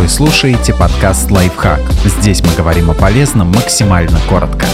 Вы слушаете подкаст «Лайфхак». Здесь мы говорим о полезном максимально коротко.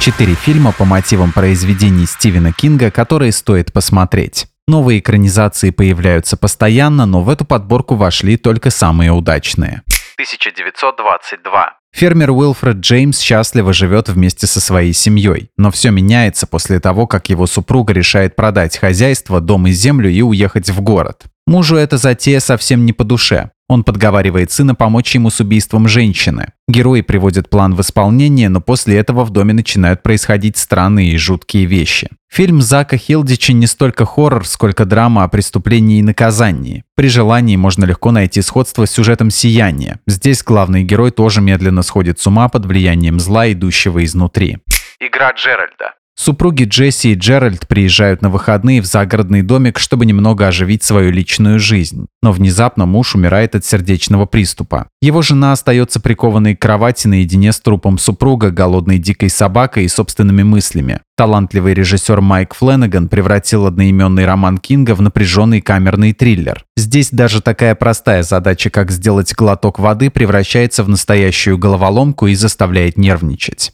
Четыре фильма по мотивам произведений Стивена Кинга, которые стоит посмотреть. Новые экранизации появляются постоянно, но в эту подборку вошли только самые удачные. 1922. Фермер Уилфред Джеймс счастливо живет вместе со своей семьей, но все меняется после того, как его супруга решает продать хозяйство, дом и землю и уехать в город. Мужу эта затея совсем не по душе. Он подговаривает сына помочь ему с убийством женщины. Герои приводят план в исполнение, но после этого в доме начинают происходить странные и жуткие вещи. Фильм Зака Хилдича не столько хоррор, сколько драма о преступлении и наказании. При желании можно легко найти сходство с сюжетом «Сияния». Здесь главный герой тоже медленно сходит с ума под влиянием зла, идущего изнутри. Игра Джеральда. Супруги Джесси и Джеральд приезжают на выходные в загородный домик, чтобы немного оживить свою личную жизнь. Но внезапно муж умирает от сердечного приступа. Его жена остается прикованной к кровати наедине с трупом супруга, голодной дикой собакой и собственными мыслями. Талантливый режиссер Майк Фленнеган превратил одноименный роман Кинга в напряженный камерный триллер. Здесь даже такая простая задача, как сделать глоток воды, превращается в настоящую головоломку и заставляет нервничать.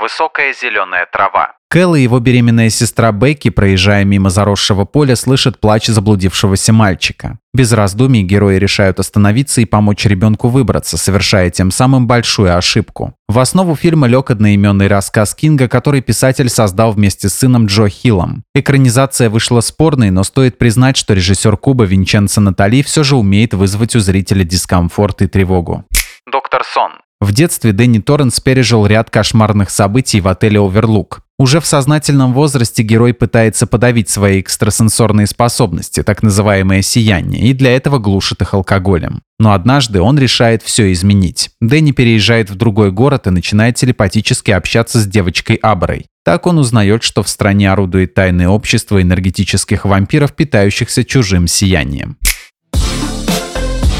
Высокая зеленая трава. Кэл и его беременная сестра Бекки, проезжая мимо заросшего поля, слышат плач заблудившегося мальчика. Без раздумий герои решают остановиться и помочь ребенку выбраться, совершая тем самым большую ошибку. В основу фильма лег одноименный рассказ Кинга, который писатель создал вместе с сыном Джо Хиллом. Экранизация вышла спорной, но стоит признать, что режиссер Куба Винченцо Натали все же умеет вызвать у зрителя дискомфорт и тревогу. Доктор Сон. В детстве Дэнни Торренс пережил ряд кошмарных событий в отеле «Оверлук». Уже в сознательном возрасте герой пытается подавить свои экстрасенсорные способности, так называемое сияние, и для этого глушит их алкоголем. Но однажды он решает все изменить. Дэнни переезжает в другой город и начинает телепатически общаться с девочкой Аброй. Так он узнает, что в стране орудует тайное общество энергетических вампиров, питающихся чужим сиянием.